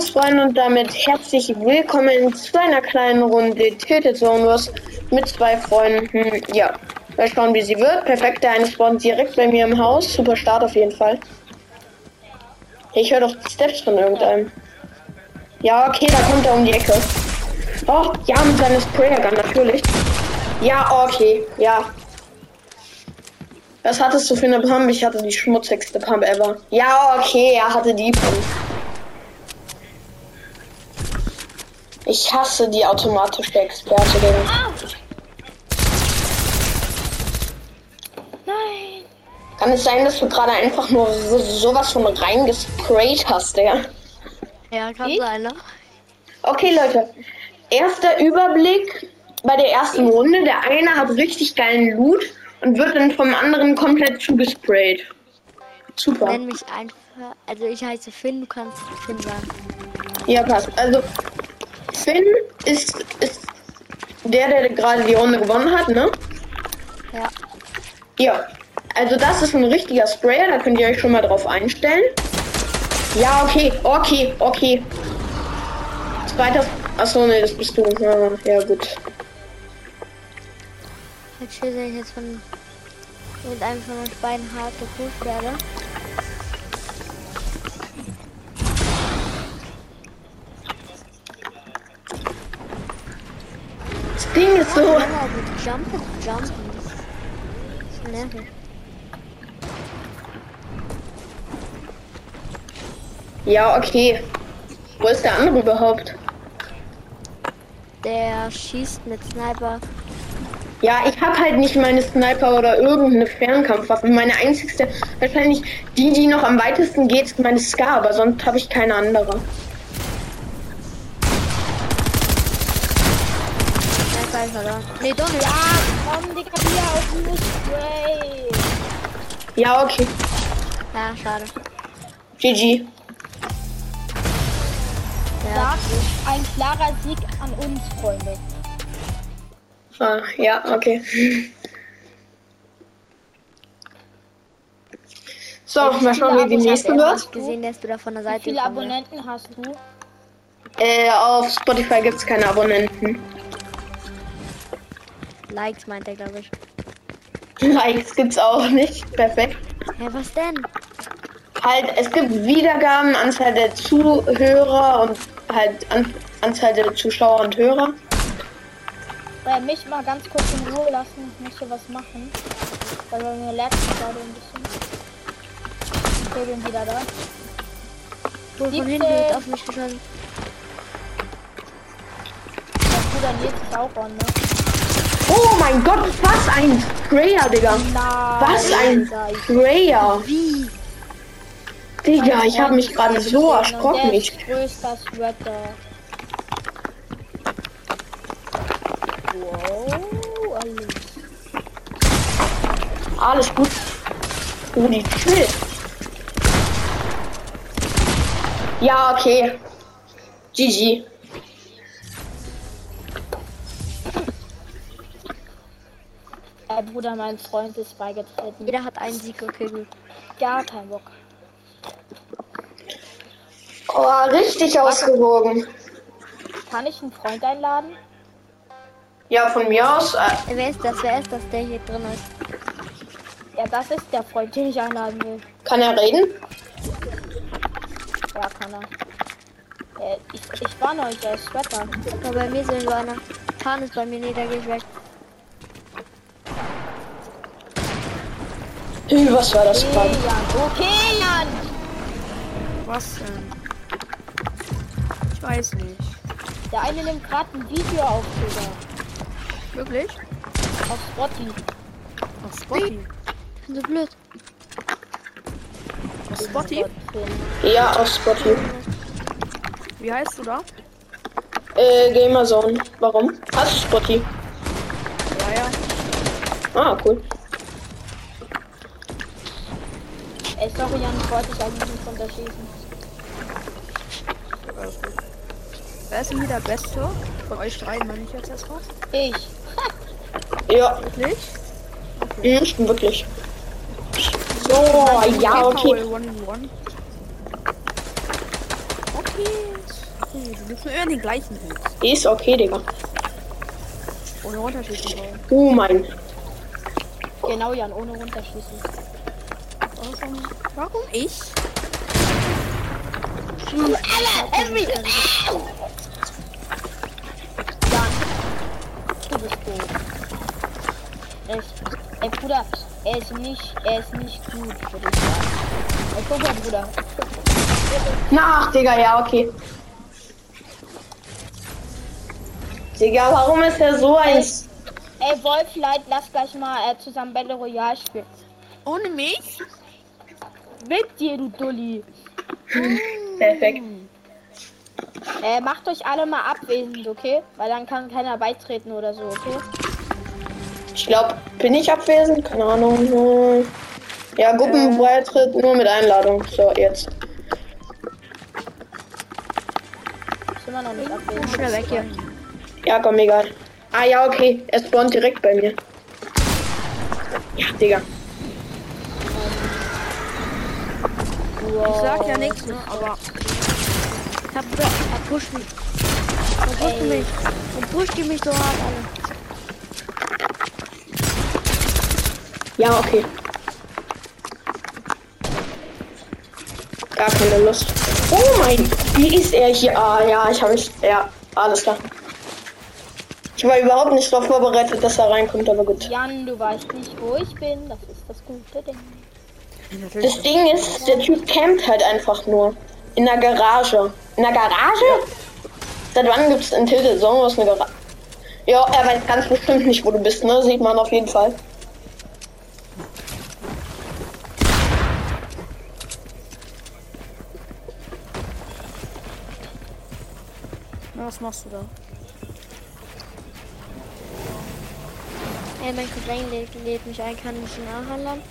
Servus Freunde und damit herzlich willkommen zu einer kleinen Runde Tilted Zonus mit zwei Freunden. Ja, mal schauen wie sie wird. Perfekt, der eine spawnt direkt bei mir im Haus. Super Start auf jeden Fall. Ich höre doch Steps von irgendeinem. Ja, okay, da kommt er um die Ecke. Oh, ja, mit seiner Sprayer natürlich. Ja, okay, ja. Was hattest du für eine Pump? Ich hatte die schmutzigste Pump ever. Ja, okay, er hatte die Pump. Ich hasse die automatische Experte, Digga. Nein. Kann es sein, dass du gerade einfach nur so, sowas von reingesprayt hast, Digga? Ja, kann Ich? sein, ne? Okay, Leute. Erster Überblick bei der ersten Runde. Der eine hat richtig geilen Loot und wird dann vom anderen komplett zugesprayt. Super. Nenn mich einfach. Also ich heiße Finn, du kannst Finn sagen. Ja, passt. Also, Finn ist, ist der, der gerade die Runde gewonnen hat, ne? Ja. Ja. Also, das ist ein richtiger Sprayer, da könnt ihr euch schon mal drauf einstellen. Ja, okay, okay, okay. Zweiter. Achso, ne, das bist du. Ja, ja gut. Jetzt steht ich jetzt von mit einem von uns beiden hart gepusht werde. Ding ist so. Jumpen, jumpen. Das nervig. Ja, okay. Wo ist der andere überhaupt? Der schießt mit Sniper. Ja, ich habe halt nicht meine Sniper oder irgendeine Fernkampfwaffe. Meine einzigste, wahrscheinlich die, die noch am weitesten geht, ist meine Ska, aber sonst habe ich keine andere. Ist er da. Nee, doch nicht. Ja, komm, Digga, hier auf den Spray. Ja, okay. Ja, schade. GG. Ja, Das ein klarer Sieg an uns, Freunde. Ah, ja, okay. So, mal schauen, wie die nächste wird. gesehen, dass du da von der Wie Seite viele gekommen bist. Abonnenten hast du? Äh, auf Spotify gibt's keine Abonnenten. Likes meint er, glaube ich. Likes gibt's auch nicht. Perfekt. Ja, was denn? Halt, es gibt Wiedergaben, Anzahl der Zuhörer und halt An Anzahl der Zuschauer und Hörer. Bei mich mal ganz kurz in Ruhe lassen. Ich möchte was machen. Weil bei mir lernt gerade ein bisschen. Ich bin wieder da. Wo von hinten wird auf mich geschossen. Der Bruder Nils ist auch on, ne? Oh mein Gott, was ein Sprayer, Digga. Nein. Was ein Sprayer. Wie? Digga, ich habe mich gerade so erschrocken. Ich, größter Sweater. Wow, alles. alles gut. Holy shit. Ja, okay. GG. Bruder, mein Freund ist beigetreten. Jeder hat einen Sieg, okay, gut. Gar keinen Bock. Oh, richtig ausgewogen. Kann ich einen Freund einladen? Ja, von mir aus. Äh, wer ist das? Wer ist das, der hier drin ist? Ja, das ist der Freund, den ich einladen will. kann er reden? Ja, kann er. Äh, ich, ich war noch nicht, der ist. Ja, bei mir ist irgendwo einer. Tarn ist bei mir, nee, weg. Was war das Okay, gerade? Jan. Okay, Jan. Was denn? Ich weiß nicht. Der eine nimmt gerade ein Video auf, Digga. Wirklich? Auf Spotty. Auf Spotty. Ich bin so blöd. Auf Spotty? Ja, auf Spotty. Wie heißt du da? Äh, Gamerzone. Warum? Hast du Spotty? Ja, ja. Ah, cool. Ey, sorry, Jan, ich wollte dich eigentlich nicht unterschießen. Alles gut. Wer ist denn hier der Beste? Von euch drei, meine ich jetzt erstmal. Ich. Ja, Wirklich? mhm, stimmt wirklich. So, ja, okay. One one. Okay, Du bist nur immer den gleichen Hut. Ist okay, Digga. Ohne runterschießen wollen. Oh mein. Genau, Jan, ohne runterschießen. Warum? Warum ich? Jan, du bist doof. Echt. Ey, Bruder, er ist nicht, er ist nicht gut, würde ich sagen. Ey, guck mal, Bruder. Nach, Digga, ja, okay. Digga, warum ist er so ein... Ey, Wolflight, lass gleich mal äh, zusammen Battle Royale spielen. Ohne mich? Mit dir, du Dulli. Perfekt. Äh, macht euch alle mal abwesend, okay? Weil dann kann keiner beitreten oder so, okay? Ich glaube, bin ich abwesend? Keine Ahnung. Ja, Gruppenbeitritt nur mit Einladung. So, jetzt. Ist immer noch nicht abwesend. Schnell weg hier. Ja, komm, egal. Ah ja, okay. Es spawnt direkt bei mir. Ja, Digga. Ich sag ja nichts, ne? Aber. Ich hab, er pusht mich. Er pusht mich. Und pusht die mich so hart alle. Ja, okay. Gar keine Lust. Oh mein, wie ist er hier? Ah ja, ich habe mich. Ja, alles klar. Ich war überhaupt nicht darauf vorbereitet, dass er reinkommt, aber gut. Jan, du weißt nicht, wo ich bin. Das ist das gute Ding. Das Ding ist, der Typ campt halt einfach nur. In der Garage. In der Garage? Seit wann gibt es in Tilted Songos eine Garage? Ja, er weiß ganz bestimmt nicht, wo du bist, ne? Sieht man auf jeden Fall. Na, was machst du da? Ey, mein Cousin lädt, lädt mich ein, kann ich nachher lernen?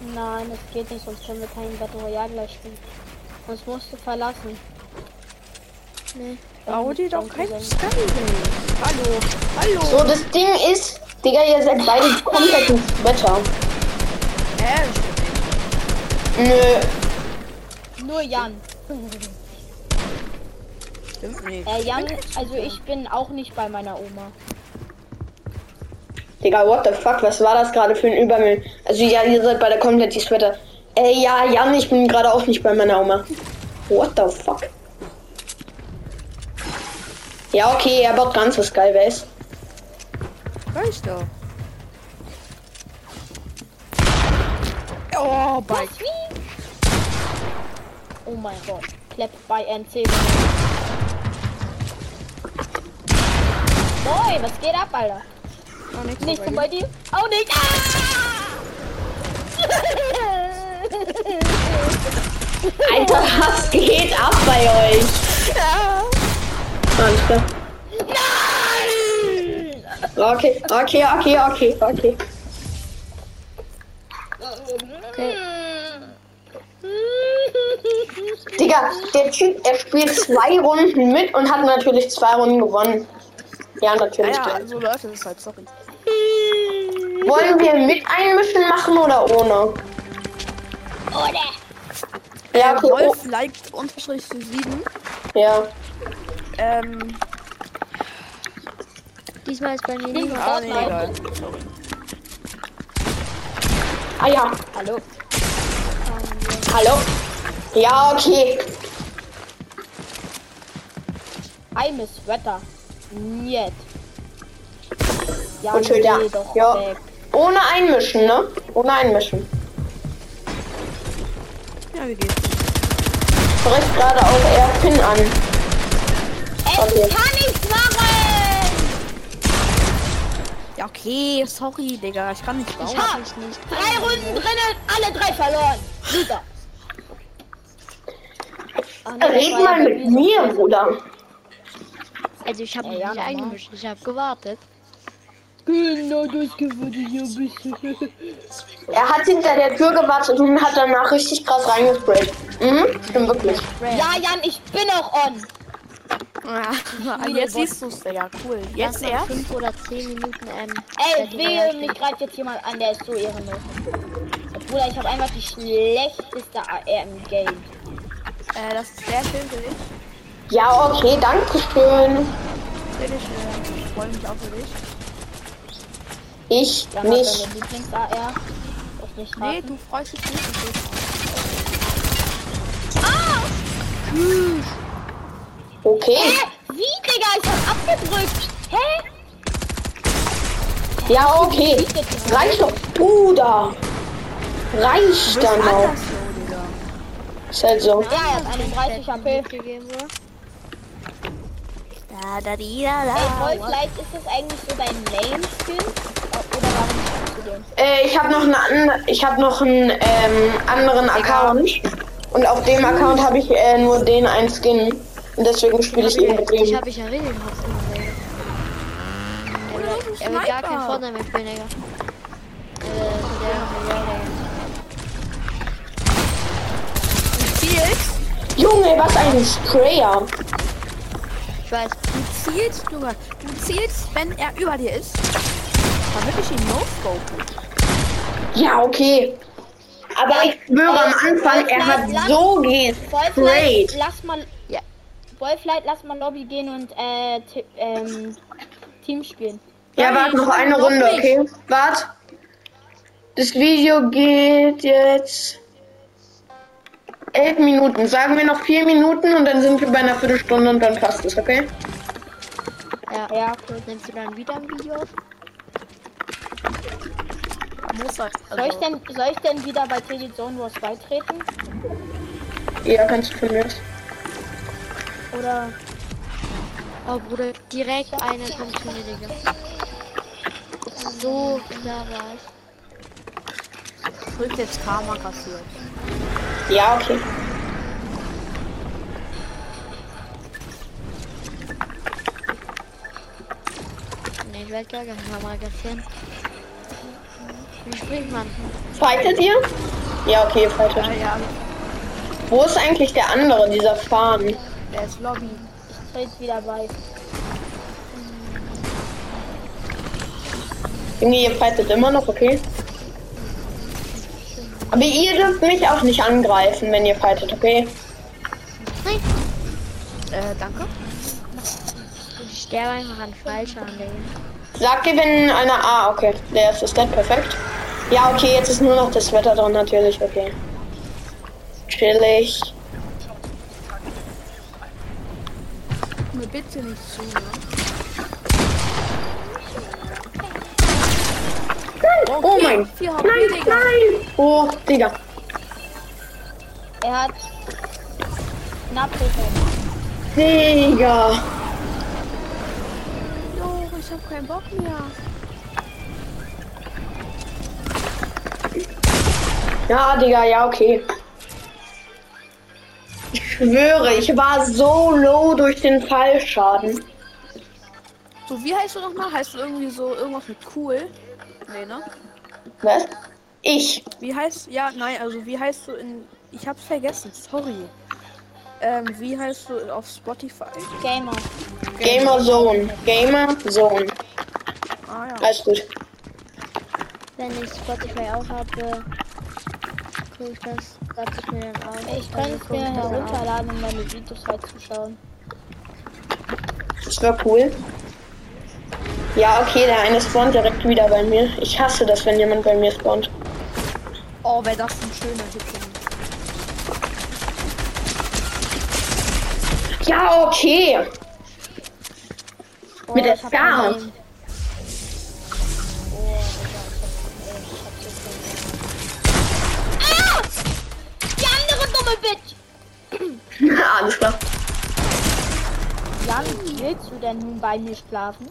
Nein, das geht nicht, sonst können wir keinen Battle Royale gleich spielen. Uns musst du verlassen. Nee. Bau dir doch kein. Skybase. Hallo. Hallo. So, das Ding ist, Digga, ihr seid beide komplett ins Wetter. Hä? Nö, Nur Jan. Stimmt nicht. Äh, Jan, also ich bin auch nicht bei meiner Oma. Digga, what the fuck, was war das gerade für ein Übermüll? Also ja, ihr seid beide komplett ins Wetter. Ey, ja, Jan, ich bin gerade auch nicht bei meiner Oma. What the fuck? Ja, okay, er baut ganz was Skybase. Weiß doch. Oh, Bike. Oh mein Gott. Clap bei NC. Boy, was geht ab, Alter? Oh, nichts Nicht bei so dir. bei dir? Auch nicht. Ah! Alter, was geht ab bei euch? Alles klar. Okay, okay, okay, okay, okay. Digga, der Typ, er spielt zwei Runden mit und hat natürlich zwei Runden gewonnen. Ja, natürlich. ja, so läuft es halt, sorry. Wollen wir mit einmischen machen oder ohne? Oder? Ja, okay. Oh, Wolf liked unterstrich 7. ja. Ähm, Diesmal ist bei mir Nicht ah, nee, egal. Sorry. Ah ja, Hallo. hallo. Ja, okay. Ein Miss Wetter. Niet. Ja, Und schön, ja. Ja. Ohne einmischen, ne? Ohne einmischen. Ja, wie geht's? Spricht gerade auch eher Pin an. Es Okay. kann nichts machen! Ja, okay, sorry, Digga. Ich kann nicht bauen. Ich hab drei Runden drinnen, alle drei verloren. Super. Red mal mit mir. Bruder. Also ich habe Ey, mich ja, nicht eingemischt. Ich habe gewartet. Genau, das gewurde hier ein bisschen. Er hat hinter der Tür gewartet und hat danach richtig krass reingesprayt. Mhm, stimmt wirklich. Ja, Jan, ich bin auch on. Ah, jetzt siehst du's, Digga. Cool. Jetzt erst? fünf oder zehn Minuten ähm, Ey, wehe, mich greift jetzt jemand an, der ist so ehrenlos. Bruder, ich habe einfach die schlechteste AR im Game. Äh, das ist sehr schön für dich. Ja, okay, danke schön. Bitteschön. Ich freue mich auch für dich. Ich hat nicht. Nee, du freust dich nicht. und ich Okay. Hä? Wie, Digga? Ich hab abgedrückt. Hä? Ja, okay. Reicht doch, Bruder. Reicht dann auch. Ist halt so. Ja, er hat 31 HP. gegeben wurde. Da, da, di, da, da. Ey, voll, vielleicht ist das eigentlich so dein Lane-Skin. Oder warum du den? Äh, ich habe noch einen, ich habe noch einen ähm, anderen Account und auf dem Account habe ich äh, nur den einen Skin und deswegen spiele ich ihn mit Ich dem. habe ich ja Digga. Er will- gar kein. Fortnite mehr spielen, Digga. Äh, spielst, Junge, was ein Sprayer. Ich weiß. Du zielst, Junge. Du zielst, wenn er über dir ist. Damit ich ihn no-scopen. Ja, okay. Aber ich schwöre am Anfang, er hat so Wolf, gesprayt. lass mal. Ja. Wolf, lass mal Lobby gehen und äh, ähm, Team spielen. Ja, warte noch eine Runde, okay? Wart. Das Video geht jetzt elf Minuten. Sagen wir noch vier Minuten und dann sind wir bei einer Viertelstunde und dann passt es, okay? Ja. Ja, cool. Nimmst du dann wieder ein Video auf? Muss er. Soll ich Also, denn, soll ich denn wieder bei TD Zone Wars beitreten? Ja, kannst du von mir. Oder Oh, Bruder, direkt eine Digga. So klar war ich. wird jetzt Karma kassiert. Ja, okay. Keine Kamera kassieren. Wie springt man? Fightet ihr? Ja, okay, ihr fightet. Ja, ja, Wo ist eigentlich der andere, dieser Faden? der ist Lobby. ich trete wieder bei. Junge, ihr fightet immer noch, okay? Aber ihr dürft mich auch nicht angreifen, wenn ihr fightet, okay? Nein. Äh, danke. Ich sterbe einfach an falscher Anlegen. Sagt ihr, wenn einer... Ah, okay. Der erste Step, perfekt. Ja, okay, jetzt ist nur noch das Wetter dran, natürlich, okay. Chillig. Mir bitte nicht zu, ne? Oh mein... Nein, Digga. nein! Oh, Digga. Er hat knapp. Digga. Ich hab keinen Bock mehr. Ja, Digga, ja, okay. Ich schwöre, ich war so low durch den Fallschaden. So, wie heißt du nochmal? Heißt du irgendwie so irgendwas mit cool? Nee, ne? Was? Ich. Wie heißt, ja, nein, also wie heißt du in, ich hab's vergessen, sorry. Ähm, wie heißt du auf Spotify? Gamer. Gamer Zone. Gamer Zone. Ah ja. Alles gut. Wenn ich Spotify auch habe, gucke ich das, lade ich mir dann auf. Ich kann es mir herunterladen, um meine Videos halt zu schauen. Das war cool. Ja, okay, der eine spawnt direkt wieder bei mir. Ich hasse das, wenn jemand bei mir spawnt. Oh, wäre das ein schöner Hit. Ja, okay. Oh, Mit der Scar. Oh, Ah! Die andere dumme Bitch! Alles klar. Jan, willst du denn nun bei mir schlafen?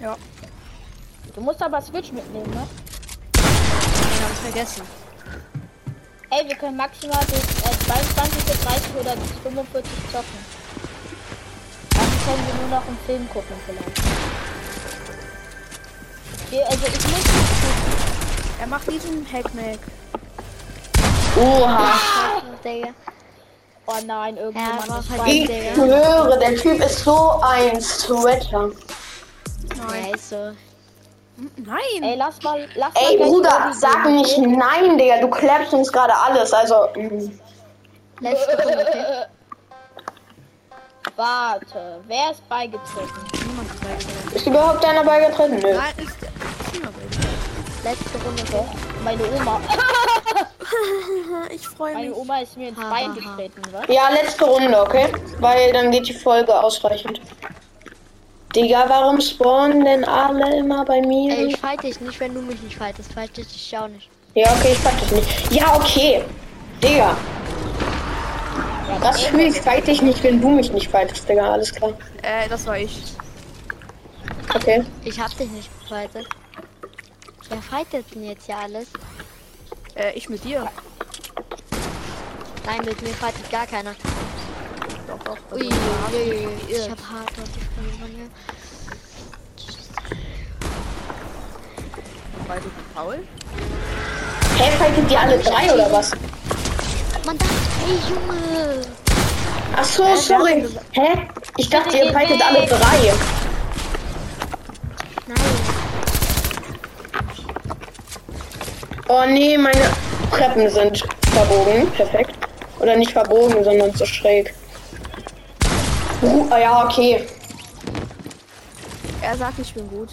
Ja, Du musst aber Switch mitnehmen, ne? den hab ich vergessen. Ey, wir können maximal bis äh, 22 bis 30 oder bis 45 zocken. Dann können wir nur noch einen Film gucken vielleicht. Okay, also ich muss... Er macht diesen Hackmack. Oha. Digga. Oh nein, Ja, irgendjemand mach ist halt Ich schwöre, der Typ ist so ein Sweater. Ja, ist so. Nein! Ey, lass mal... Lass mal Ey, gleich Bruder, sag gehen, nicht nein, Digga. Du klappst uns gerade alles. Also. Letzte Runde, okay? Warte, wer ist beigetreten? Niemand ist beigetreten. Ist überhaupt einer beigetreten? Nö. Nein, ist der. Niemand beigetreten. Letzte Runde. Okay. Meine Oma. Ich freue Meine mich. Oma ist mir ins Bein getreten, was? Ja, letzte Runde, okay? Weil dann geht die Folge ausreichend. Digga, warum spawnen denn alle immer bei mir? Ey, ich fight dich nicht, wenn du mich nicht fightest. Fight ich dich auch nicht. Ja, okay, ich pack dich nicht. Ja, okay. Digga, Ja, das fühle ich fight dich nicht, wenn du mich nicht fightest, Digga. Alles klar. Äh, das war ich. Okay. Ich hab dich nicht gefightet. Wer fightet denn jetzt hier alles? Äh, ich mit dir. Nein, mit mir fightet gar keiner. Doch. Ui, ui. Ich hab hart mir. Weil du faul? Hä, fightet die alle drei oder was? Man dachte, ey Junge. Ach so, sorry. Hä? Ich dachte, ihr fightet alle drei. Nein. Oh nee, meine Treppen sind verbogen. Perfekt. Oder nicht verbogen, sondern so schräg. Uh, ja, okay. Er sagt, ich bin gut.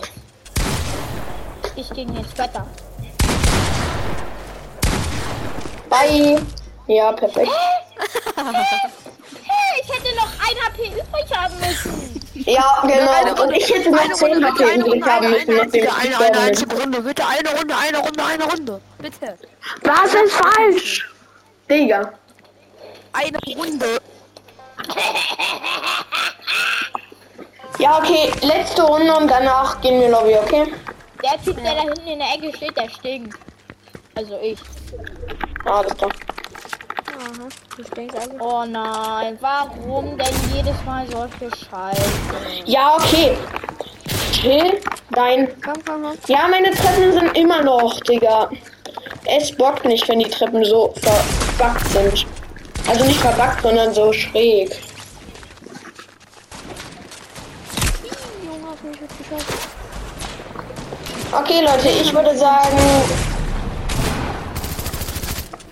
Ich gegen den Sweater. Bye. Ja, perfekt. Hey, ich hätte noch ein HP übrig haben müssen. Ja, Eine genau. Runde, Und ich hätte noch eine 10 Runde, HP bitte, eine übrig Runde, haben eine müssen, eine, gestorben eine bin. einzige Runde, bitte, eine Runde, eine Runde, eine Runde. Bitte. Was ist falsch? Digga. Eine Runde. Ja, okay. Letzte Runde und danach gehen wir Lobby, okay? Der Typ, der da hinten in der Ecke steht, der stinkt. Also ich. Alles klar. Aha, du stinkst alles. Oh nein, warum denn jedes Mal solche Scheiße? Ja, okay. Chill. Dein. Komm, komm, komm. Ja, meine Treppen sind immer noch, Digga. Es bockt nicht, wenn die Treppen so verbuggt sind. Also nicht verbuggt, sondern so schräg. Junge, auf mich wird geschossen. Okay, Leute, ich würde sagen,